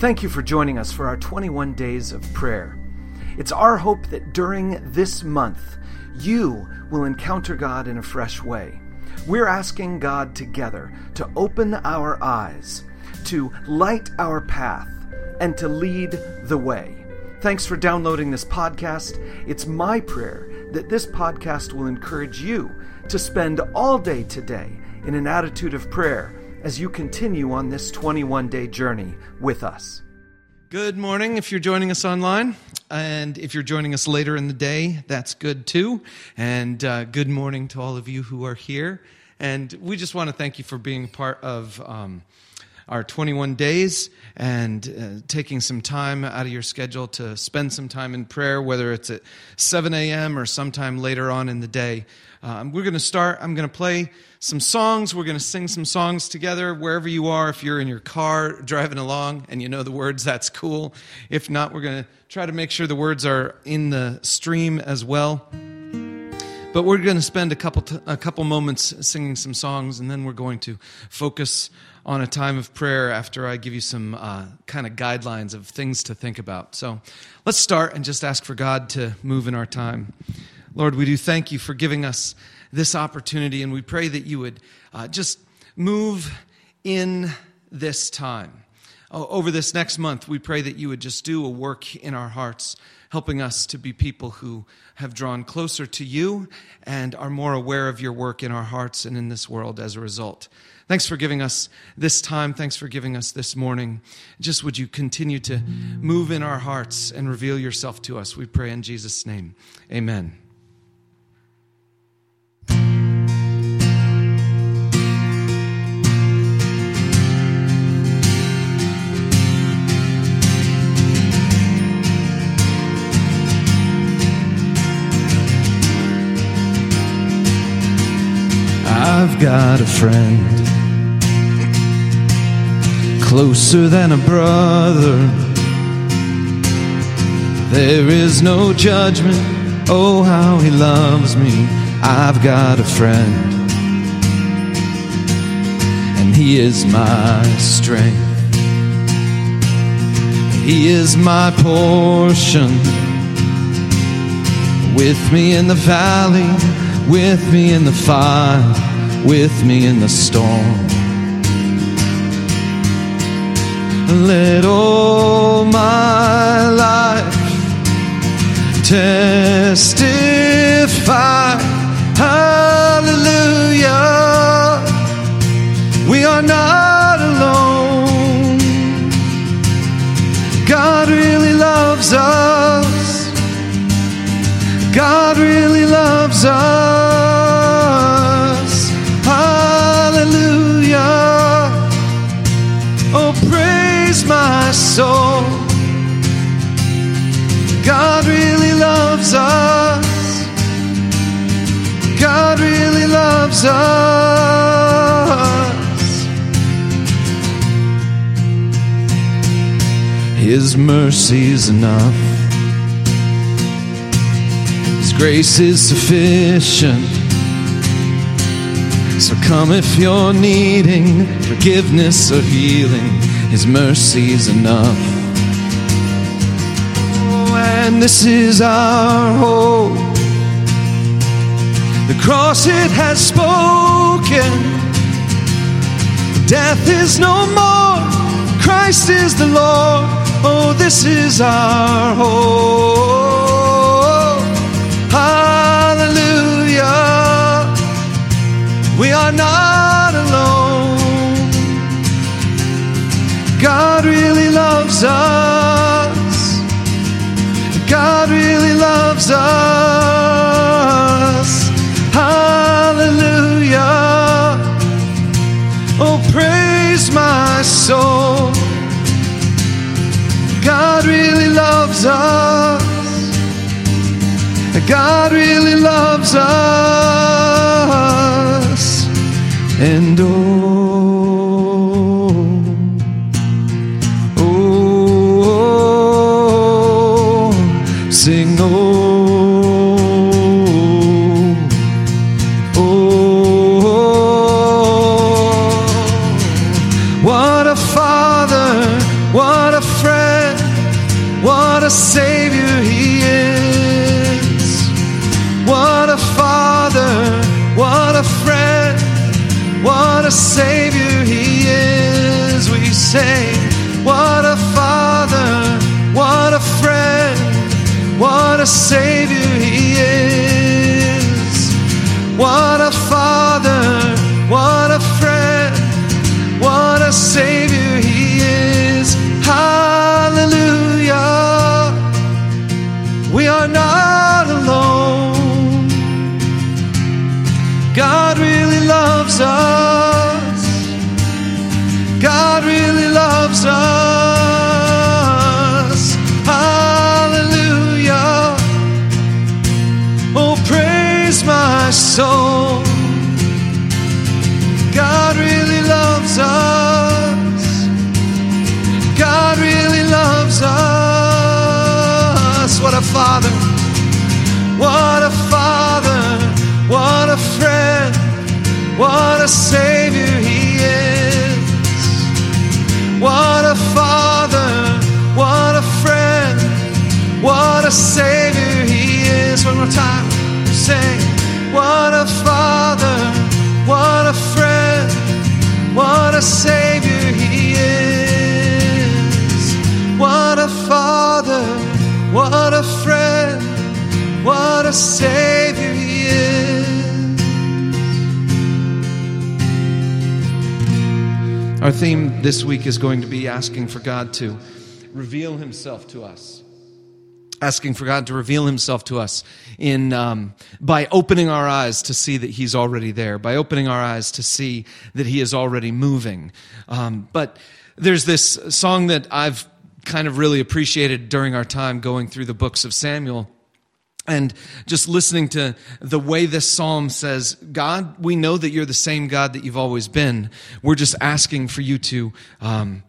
Thank you for joining us for our 21 days of prayer. It's our hope that during this month, you will encounter God in a fresh way. We're asking God together to open our eyes, to light our path, and to lead the way. Thanks for downloading this podcast. It's my prayer that this podcast will encourage you to spend all day today in an attitude of prayer as you continue on this 21 day journey with us. Good morning if you're joining us online. And if you're joining us later in the day, that's good too. And uh, good morning to all of you who are here. And we just want to thank you for being part of um, our 21 days and uh, taking some time out of your schedule to spend some time in prayer, whether it's at 7 a.m. or sometime later on in the day. Um, we're going to start, I'm going to play some songs. We're going to sing some songs together wherever you are. If you're in your car driving along and you know the words, that's cool. If not, we're going to try to make sure the words are in the stream as well. But we're going to spend a couple t- a couple moments singing some songs, and then we're going to focus on a time of prayer after I give you some uh, kind of guidelines of things to think about. So let's start and just ask for God to move in our time. Lord, we do thank you for giving us this opportunity, and we pray that you would uh, just move in this time. Over this next month, we pray that you would just do a work in our hearts, helping us to be people who have drawn closer to you and are more aware of your work in our hearts and in this world as a result. Thanks for giving us this time. Thanks for giving us this morning. Just would you continue to move in our hearts and reveal yourself to us? We pray in Jesus' name. Amen. I've got a friend closer than a brother. There is no judgment. Oh, how he loves me. I've got a friend, and he is my strength. He is my portion. With me in the valley, with me in the fire with me in the storm. Let all my life testify, hallelujah. We are not alone. God really loves us. God really loves us. His mercy is enough. His grace is sufficient. So come if you're needing forgiveness or healing. His mercy is enough. Oh, and this is our hope. The cross it has spoken. Death is no more. Christ is the Lord. Oh, this is our hope. A Father, what a friend, what a Savior He is. We say, What a Father, what a friend, what a Savior He is. What a What a savior he is. What a father. What a friend. What a savior he is. One more time. Sing. What a father. What a friend. What a savior he is. What a father. What a friend. What a savior Our theme this week is going to be asking for God to reveal himself to us asking for God to reveal Himself to us in um, by opening our eyes to see that He's already there, by opening our eyes to see that He is already moving. Um, but there's this song that I've kind of really appreciated during our time going through the books of Samuel. And just listening to the way this psalm says, God, we know that you're the same God that you've always been. We're just asking for you to, um,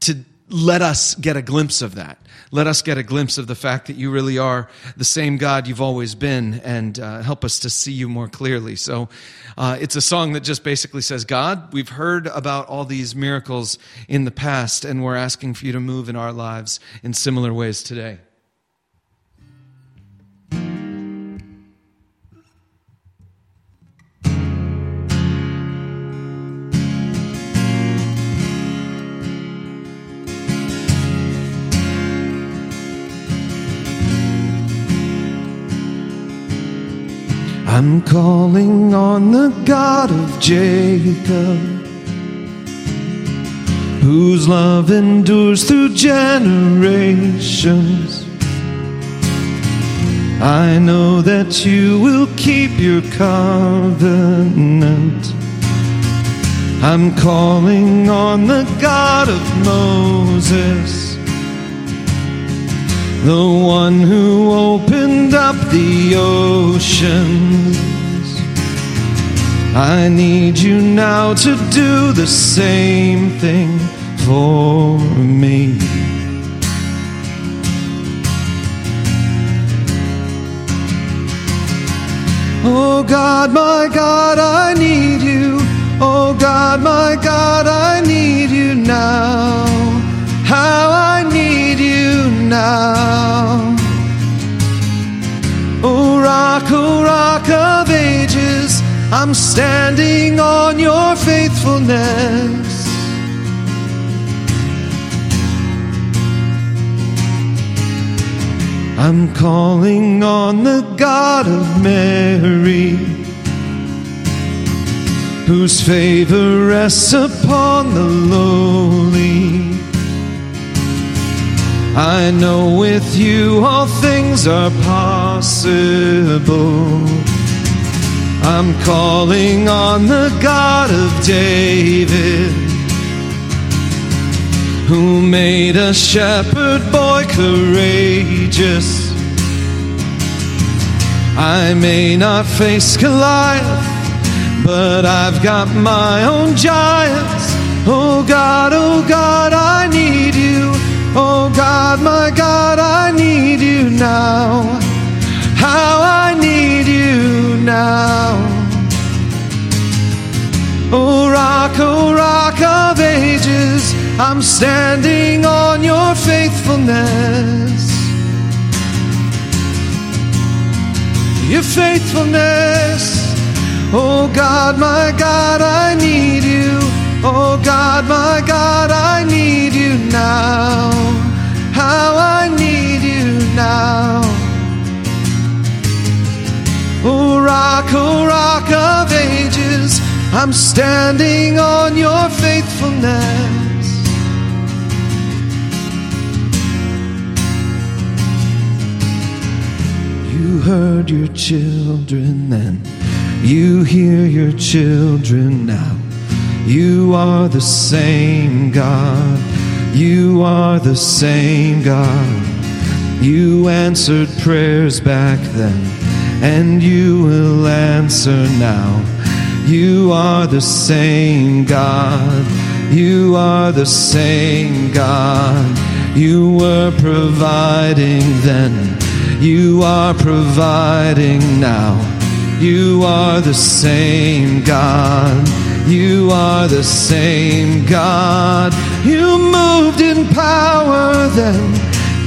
to let us get a glimpse of that. Let us get a glimpse of the fact that you really are the same God you've always been and uh, help us to see you more clearly. So uh, it's a song that just basically says, God, we've heard about all these miracles in the past, and we're asking for you to move in our lives in similar ways today. I'm calling on the God of Jacob, whose love endures through generations. I know that you will keep your covenant. I'm calling on the God of Moses the one who opened up the oceans. I need you now to do the same thing for me. Oh God, my God, I need you. Oh God, my God, I need you now. How I need you now. Oh rock, oh rock of ages, I'm standing on your faithfulness. I'm calling on the God of Mary, whose favor rests upon the lowly. I know with you all things are possible. I'm calling on the God of David, who made a shepherd boy courageous. I may not face Goliath, but I've got my own giants. Oh God, oh God, I need you. Oh God, my God, I need you now. How I need you now. Oh rock, oh rock of ages, I'm standing on your faithfulness. Your faithfulness. Oh God, my God, I need you. Oh God, my God. Rock of ages, I'm standing on your faithfulness. You heard your children then, you hear your children now. You are the same God, you are the same God. You answered prayers back then, and you will answer now. You are the same God, you are the same God. You were providing then you are providing now. You are the same God. You are the same God. You moved in power then.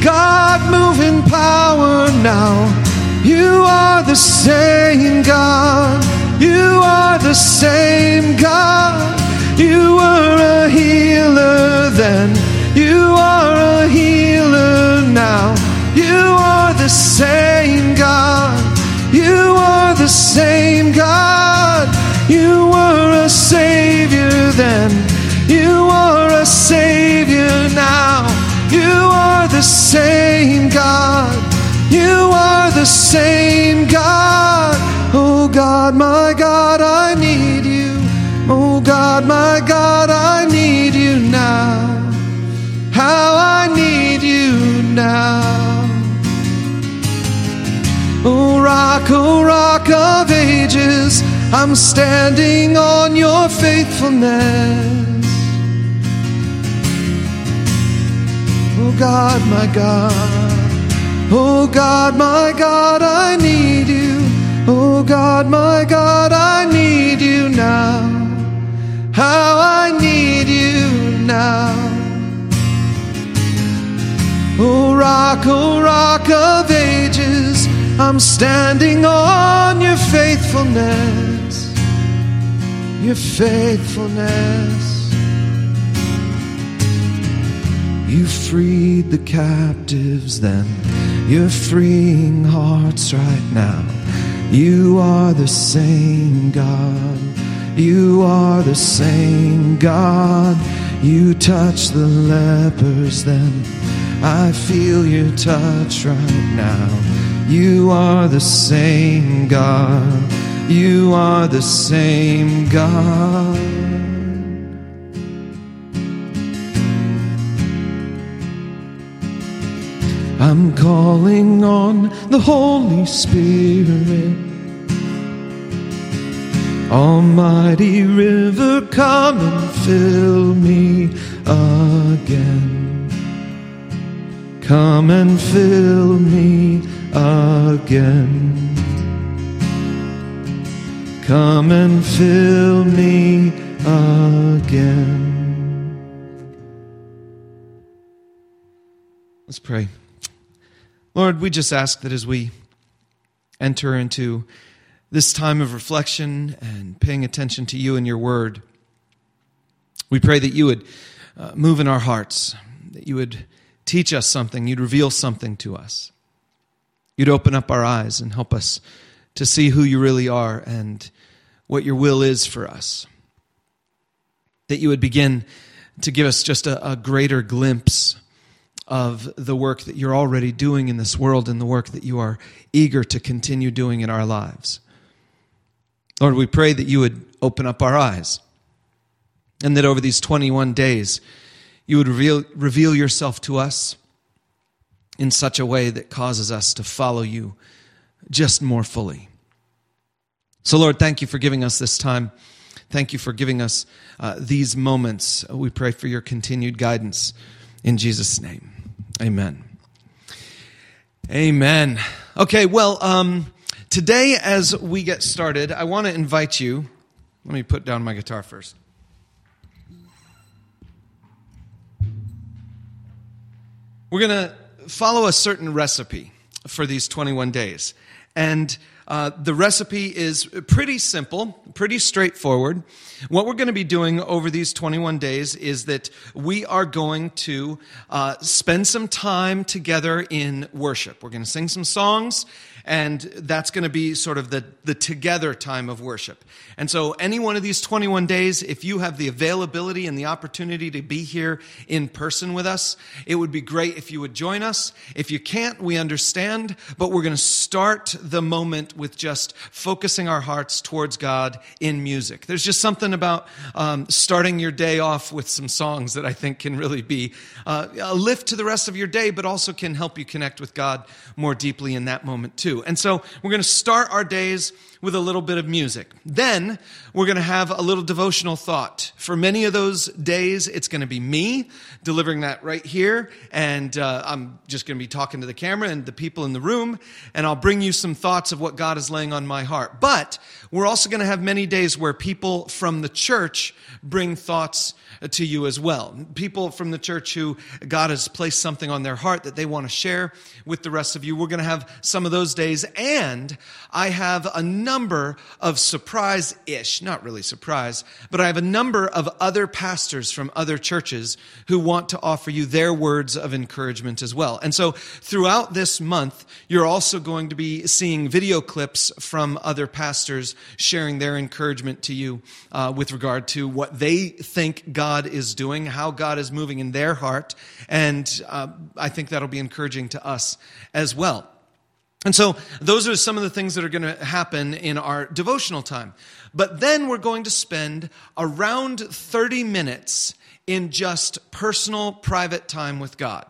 God, move in power now. You are the same God. You are the same God. You were a healer then. You are a healer now. You are the same God. You are the same God. You were a Savior then. You are a Savior now. You are the same God. You are the same God. Oh God, my God, I need you. Oh God, my God, I need you now. How I need you now. Oh, rock, oh, rock of ages, I'm standing on your faithfulness. Oh, God, my God. Oh, God, my God, I need you. Oh, God, my God, I need you now. How I need you now. Oh, rock, oh, rock of ages, I'm standing on your faithfulness, your faithfulness. You freed the captives then, you're freeing hearts right now. You are the same God, you are the same God. You touch the lepers then, I feel your touch right now. You are the same God. You are the same God. I'm calling on the Holy Spirit. Almighty river, come and fill me again. Come and fill me again. Come and fill me again. Let's pray. Lord, we just ask that as we enter into this time of reflection and paying attention to you and your word, we pray that you would uh, move in our hearts, that you would teach us something, you'd reveal something to us. You'd open up our eyes and help us to see who you really are and what your will is for us. That you would begin to give us just a, a greater glimpse of the work that you're already doing in this world and the work that you are eager to continue doing in our lives. Lord, we pray that you would open up our eyes and that over these 21 days, you would reveal, reveal yourself to us in such a way that causes us to follow you just more fully. So, Lord, thank you for giving us this time. Thank you for giving us uh, these moments. We pray for your continued guidance in Jesus' name. Amen. Amen. Okay, well, um, today as we get started, I want to invite you. Let me put down my guitar first. We're going to follow a certain recipe for these 21 days. And uh, the recipe is pretty simple, pretty straightforward. What we're going to be doing over these 21 days is that we are going to uh, spend some time together in worship. We're going to sing some songs and that's going to be sort of the, the together time of worship. And so, any one of these 21 days, if you have the availability and the opportunity to be here in person with us, it would be great if you would join us. If you can't, we understand, but we're going to start the moment with just focusing our hearts towards God in music. There's just something about um, starting your day off with some songs that I think can really be uh, a lift to the rest of your day, but also can help you connect with God more deeply in that moment, too. And so we're going to start our days with a little bit of music. Then we're going to have a little devotional thought. For many of those days, it's going to be me delivering that right here. And uh, I'm just going to be talking to the camera and the people in the room. And I'll bring you some thoughts of what God is laying on my heart. But we're also going to have many days where people from the church bring thoughts to you as well. People from the church who God has placed something on their heart that they want to share with the rest of you. We're going to have some of those days. And I have a number of surprise ish, not really surprise, but I have a number of other pastors from other churches who want to offer you their words of encouragement as well. And so throughout this month, you're also going to be seeing video clips from other pastors sharing their encouragement to you uh, with regard to what they think God is doing, how God is moving in their heart. And uh, I think that'll be encouraging to us as well. And so, those are some of the things that are going to happen in our devotional time. But then we're going to spend around 30 minutes in just personal, private time with God.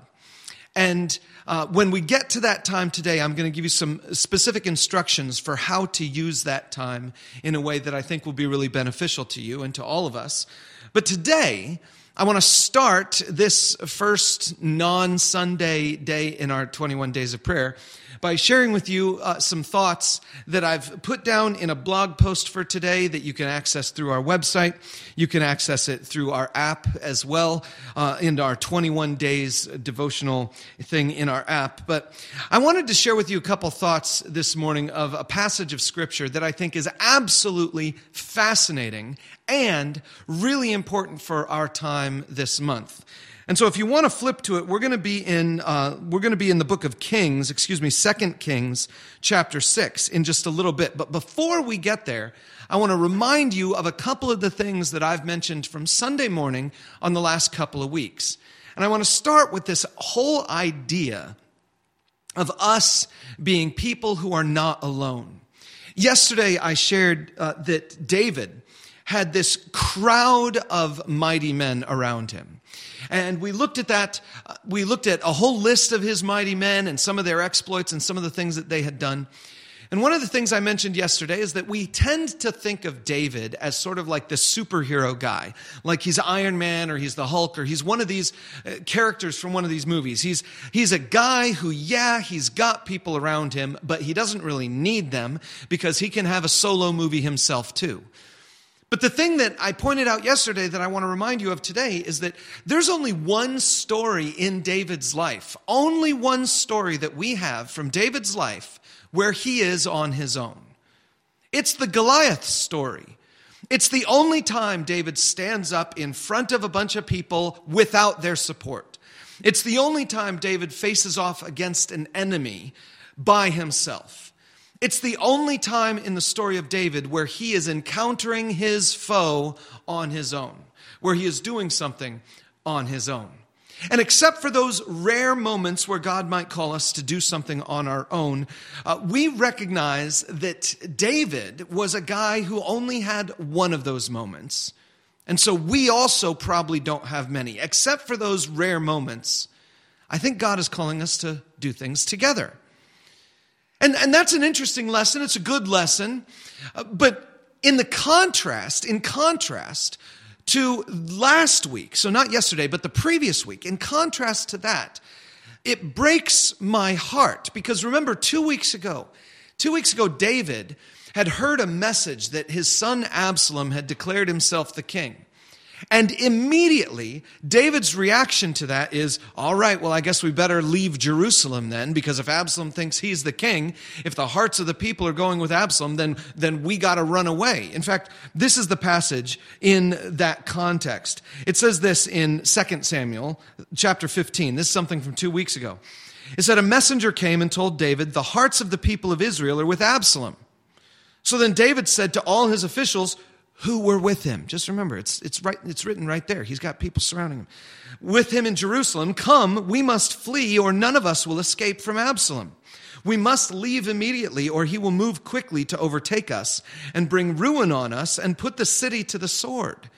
And uh, when we get to that time today, I'm going to give you some specific instructions for how to use that time in a way that I think will be really beneficial to you and to all of us. But today, I want to start this first non Sunday day in our 21 days of prayer by sharing with you uh, some thoughts that I've put down in a blog post for today that you can access through our website. You can access it through our app as well, uh, in our 21 days devotional thing in our app. But I wanted to share with you a couple thoughts this morning of a passage of scripture that I think is absolutely fascinating and really important for our time this month. And so, if you want to flip to it, we're going to be in uh, we're going to be in the book of Kings, excuse me, Second Kings, chapter six, in just a little bit. But before we get there, I want to remind you of a couple of the things that I've mentioned from Sunday morning on the last couple of weeks. And I want to start with this whole idea of us being people who are not alone. Yesterday, I shared uh, that David had this crowd of mighty men around him. And we looked at that, uh, we looked at a whole list of his mighty men and some of their exploits and some of the things that they had done. And one of the things I mentioned yesterday is that we tend to think of David as sort of like the superhero guy, like he's Iron Man or he's the Hulk or he's one of these uh, characters from one of these movies. He's, he's a guy who, yeah, he's got people around him, but he doesn't really need them because he can have a solo movie himself too. But the thing that I pointed out yesterday that I want to remind you of today is that there's only one story in David's life, only one story that we have from David's life where he is on his own. It's the Goliath story. It's the only time David stands up in front of a bunch of people without their support. It's the only time David faces off against an enemy by himself. It's the only time in the story of David where he is encountering his foe on his own, where he is doing something on his own. And except for those rare moments where God might call us to do something on our own, uh, we recognize that David was a guy who only had one of those moments. And so we also probably don't have many. Except for those rare moments, I think God is calling us to do things together. And, and that's an interesting lesson. It's a good lesson. Uh, but in the contrast, in contrast to last week, so not yesterday, but the previous week, in contrast to that, it breaks my heart because remember, two weeks ago, two weeks ago, David had heard a message that his son Absalom had declared himself the king. And immediately, David's reaction to that is, all right, well, I guess we better leave Jerusalem then, because if Absalom thinks he's the king, if the hearts of the people are going with Absalom, then, then we got to run away. In fact, this is the passage in that context. It says this in 2 Samuel chapter 15. This is something from two weeks ago. It said, A messenger came and told David, The hearts of the people of Israel are with Absalom. So then David said to all his officials, who were with him. Just remember, it's, it's, right, it's written right there. He's got people surrounding him. With him in Jerusalem, come, we must flee, or none of us will escape from Absalom. We must leave immediately, or he will move quickly to overtake us and bring ruin on us and put the city to the sword.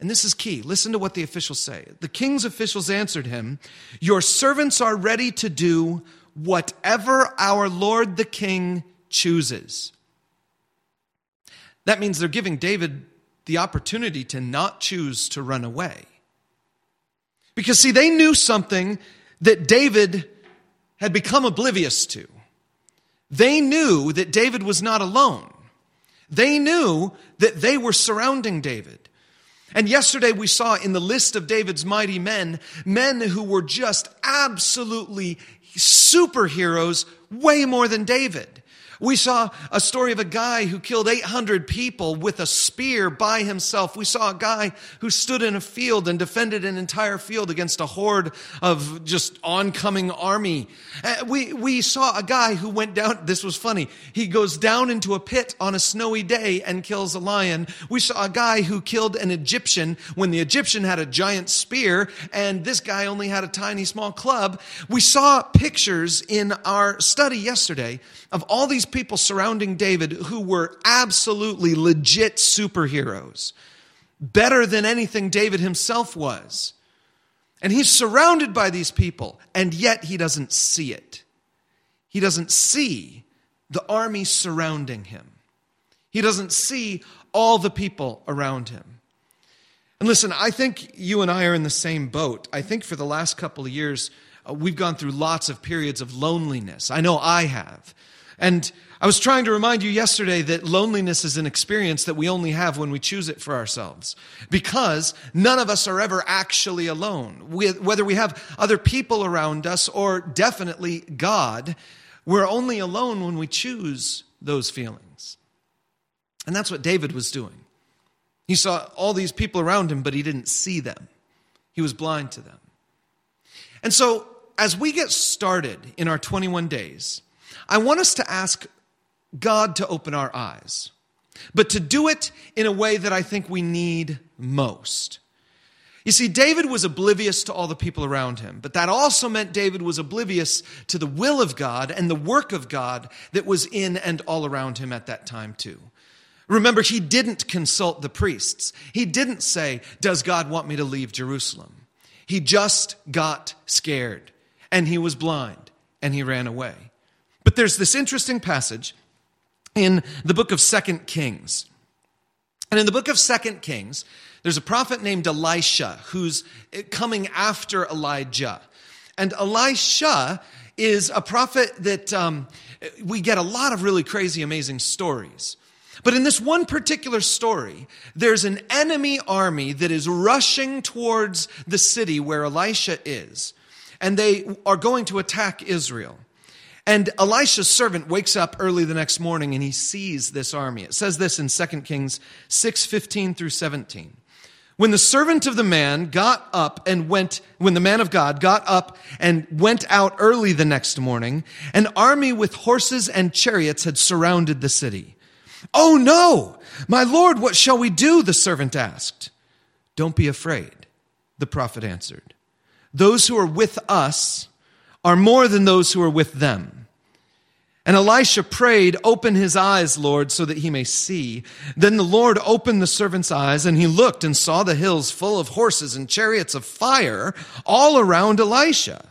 And this is key. Listen to what the officials say. The king's officials answered him, Your servants are ready to do whatever our Lord the king chooses. That means they're giving David the opportunity to not choose to run away. Because, see, they knew something that David had become oblivious to. They knew that David was not alone. They knew that they were surrounding David. And yesterday we saw in the list of David's mighty men, men who were just absolutely superheroes, way more than David. We saw a story of a guy who killed 800 people with a spear by himself. We saw a guy who stood in a field and defended an entire field against a horde of just oncoming army. Uh, we, we saw a guy who went down, this was funny. He goes down into a pit on a snowy day and kills a lion. We saw a guy who killed an Egyptian when the Egyptian had a giant spear and this guy only had a tiny small club. We saw pictures in our study yesterday of all these people surrounding David who were absolutely legit superheroes, better than anything David himself was. And he's surrounded by these people, and yet he doesn't see it. He doesn't see the army surrounding him. He doesn't see all the people around him. And listen, I think you and I are in the same boat. I think for the last couple of years, uh, we've gone through lots of periods of loneliness. I know I have. And I was trying to remind you yesterday that loneliness is an experience that we only have when we choose it for ourselves. Because none of us are ever actually alone. Whether we have other people around us or definitely God, we're only alone when we choose those feelings. And that's what David was doing. He saw all these people around him, but he didn't see them. He was blind to them. And so, as we get started in our 21 days, I want us to ask God to open our eyes, but to do it in a way that I think we need most. You see, David was oblivious to all the people around him, but that also meant David was oblivious to the will of God and the work of God that was in and all around him at that time, too. Remember, he didn't consult the priests. He didn't say, Does God want me to leave Jerusalem? He just got scared and he was blind and he ran away. But there's this interesting passage in the book of Second Kings. And in the book of Second Kings, there's a prophet named Elisha who's coming after Elijah. And Elisha is a prophet that um, we get a lot of really crazy, amazing stories. But in this one particular story, there's an enemy army that is rushing towards the city where Elisha is, and they are going to attack Israel. And Elisha's servant wakes up early the next morning and he sees this army. It says this in 2 Kings 6:15 through 17. When the servant of the man got up and went, when the man of God got up and went out early the next morning, an army with horses and chariots had surrounded the city. Oh no! My Lord, what shall we do? The servant asked. Don't be afraid, the prophet answered. Those who are with us are more than those who are with them. And Elisha prayed, Open his eyes, Lord, so that he may see. Then the Lord opened the servant's eyes, and he looked and saw the hills full of horses and chariots of fire all around Elisha.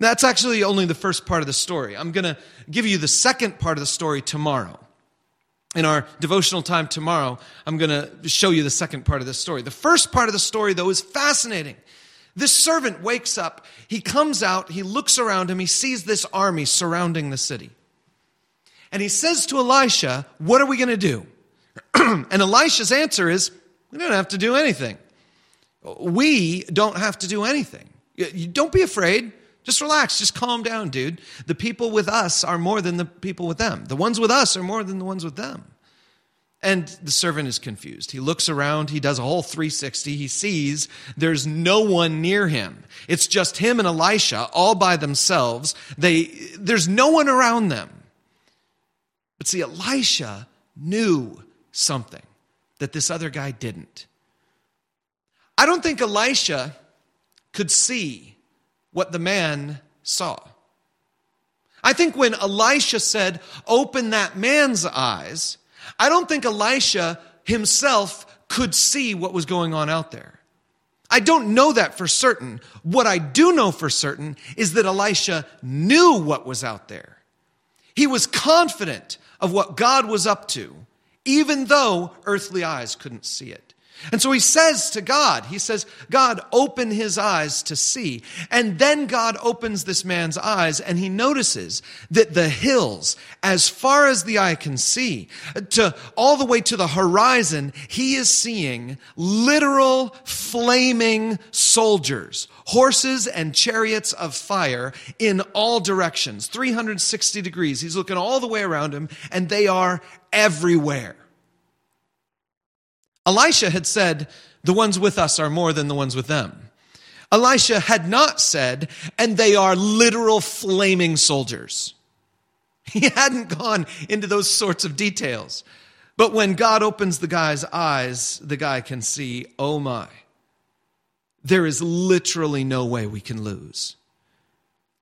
That's actually only the first part of the story. I'm going to give you the second part of the story tomorrow. In our devotional time tomorrow, I'm going to show you the second part of the story. The first part of the story, though, is fascinating. This servant wakes up, he comes out, he looks around him, he sees this army surrounding the city. And he says to Elisha, What are we going to do? and Elisha's answer is, We don't have to do anything. We don't have to do anything. Don't be afraid. Just relax. Just calm down, dude. The people with us are more than the people with them. The ones with us are more than the ones with them. And the servant is confused. He looks around, he does a whole 360. He sees there's no one near him. It's just him and Elisha all by themselves. They, there's no one around them. But see, Elisha knew something that this other guy didn't. I don't think Elisha could see what the man saw. I think when Elisha said, Open that man's eyes, I don't think Elisha himself could see what was going on out there. I don't know that for certain. What I do know for certain is that Elisha knew what was out there. He was confident of what God was up to, even though earthly eyes couldn't see it. And so he says to God, he says, God, open his eyes to see. And then God opens this man's eyes and he notices that the hills, as far as the eye can see, to all the way to the horizon, he is seeing literal flaming soldiers, horses and chariots of fire in all directions, 360 degrees. He's looking all the way around him and they are everywhere. Elisha had said, The ones with us are more than the ones with them. Elisha had not said, and they are literal flaming soldiers. He hadn't gone into those sorts of details. But when God opens the guy's eyes, the guy can see, oh my, there is literally no way we can lose.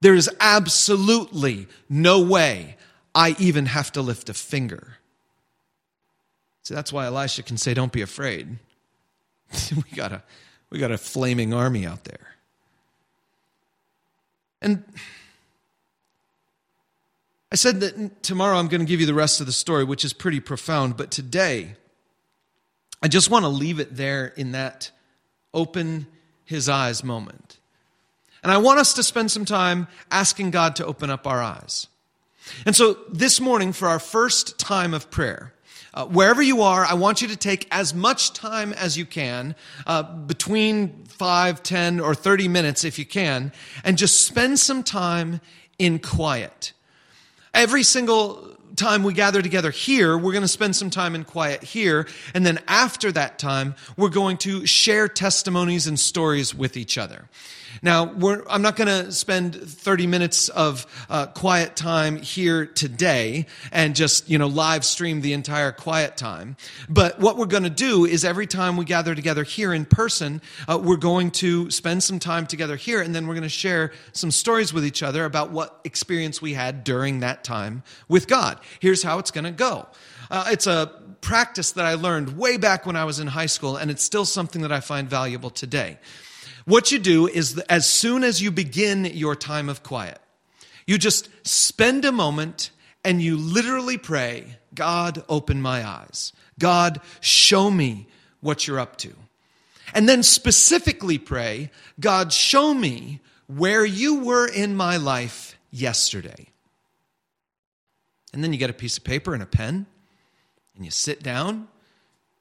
There is absolutely no way I even have to lift a finger. See, that's why Elisha can say, Don't be afraid. we, got a, we got a flaming army out there. And I said that tomorrow I'm going to give you the rest of the story, which is pretty profound. But today, I just want to leave it there in that open his eyes moment. And I want us to spend some time asking God to open up our eyes. And so this morning, for our first time of prayer, uh, wherever you are, I want you to take as much time as you can, uh, between 5, 10, or 30 minutes if you can, and just spend some time in quiet. Every single time we gather together here, we're going to spend some time in quiet here. And then after that time, we're going to share testimonies and stories with each other. Now, I'm not going to spend 30 minutes of uh, quiet time here today and just, you know, live stream the entire quiet time. But what we're going to do is every time we gather together here in person, uh, we're going to spend some time together here and then we're going to share some stories with each other about what experience we had during that time with God. Here's how it's going to go. Uh, it's a practice that I learned way back when I was in high school, and it's still something that I find valuable today. What you do is as soon as you begin your time of quiet, you just spend a moment and you literally pray, God, open my eyes. God, show me what you're up to. And then specifically pray, God, show me where you were in my life yesterday. And then you get a piece of paper and a pen and you sit down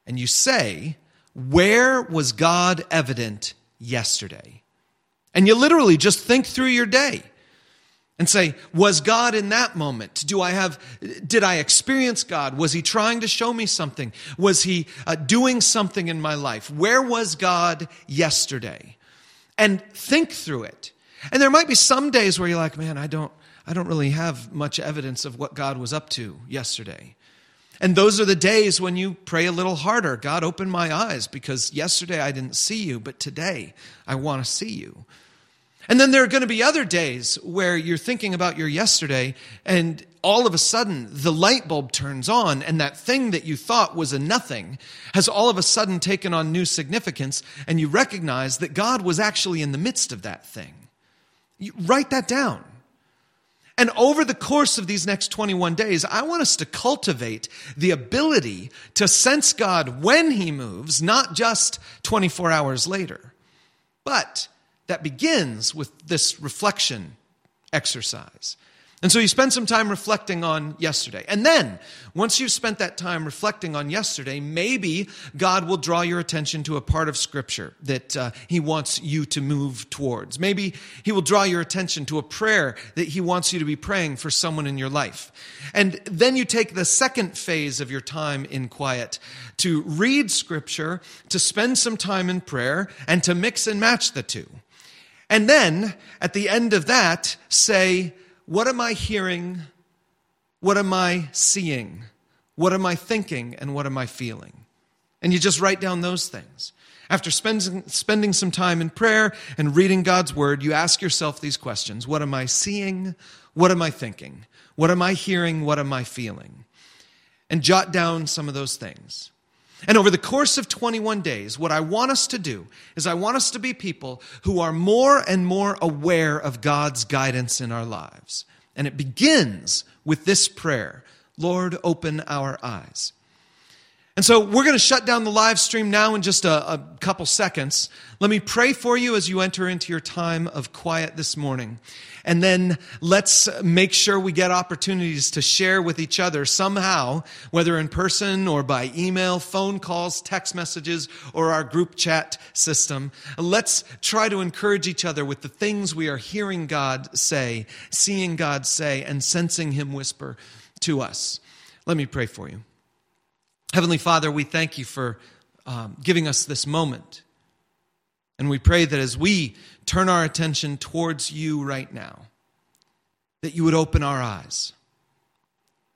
and you say, Where was God evident yesterday. And you literally just think through your day and say, was God in that moment? Do I have, did I experience God? Was he trying to show me something? Was he uh, doing something in my life? Where was God yesterday? And think through it. And there might be some days where you're like, man, I don't, I don't really have much evidence of what God was up to yesterday. And those are the days when you pray a little harder. God, open my eyes because yesterday I didn't see you, but today I want to see you. And then there are going to be other days where you're thinking about your yesterday and all of a sudden the light bulb turns on and that thing that you thought was a nothing has all of a sudden taken on new significance and you recognize that God was actually in the midst of that thing. You write that down. And over the course of these next 21 days, I want us to cultivate the ability to sense God when He moves, not just 24 hours later. But that begins with this reflection exercise. And so you spend some time reflecting on yesterday. And then, once you've spent that time reflecting on yesterday, maybe God will draw your attention to a part of Scripture that uh, He wants you to move towards. Maybe He will draw your attention to a prayer that He wants you to be praying for someone in your life. And then you take the second phase of your time in quiet to read Scripture, to spend some time in prayer, and to mix and match the two. And then, at the end of that, say, what am I hearing? What am I seeing? What am I thinking? And what am I feeling? And you just write down those things. After spending, spending some time in prayer and reading God's word, you ask yourself these questions What am I seeing? What am I thinking? What am I hearing? What am I feeling? And jot down some of those things. And over the course of 21 days, what I want us to do is I want us to be people who are more and more aware of God's guidance in our lives. And it begins with this prayer Lord, open our eyes. And so we're going to shut down the live stream now in just a, a, couple seconds. Let me pray for you as you enter into your time of quiet this morning. And then let's make sure we get opportunities to share with each other somehow, whether in person or by email, phone calls, text messages, or our group chat system. Let's try to encourage each other with the things we are hearing God say, seeing God say, and sensing Him whisper to us. Let me pray for you. Heavenly Father, we thank you for um, giving us this moment. And we pray that as we turn our attention towards you right now, that you would open our eyes.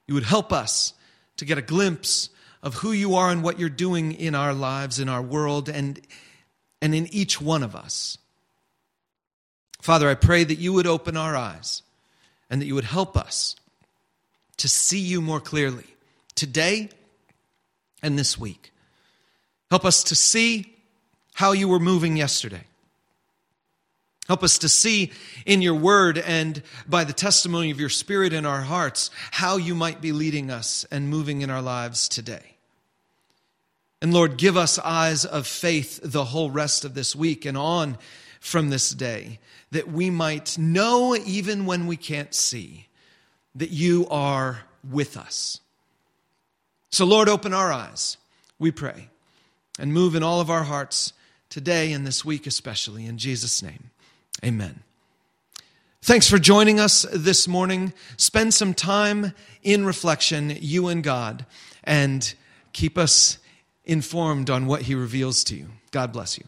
You would help us to get a glimpse of who you are and what you're doing in our lives, in our world, and, and in each one of us. Father, I pray that you would open our eyes and that you would help us to see you more clearly today and this week. Help us to see how you were moving yesterday. Help us to see in your word and by the testimony of your spirit in our hearts how you might be leading us and moving in our lives today. And Lord, give us eyes of faith the whole rest of this week and on from this day, that we might know, even when we can't see, that you are with us so, Lord, open our eyes, we pray, and move in all of our hearts today and this week, especially. In Jesus' name, amen. Thanks for joining us this morning. Spend some time in reflection, you and God, and keep us informed on what He reveals to you. God bless you.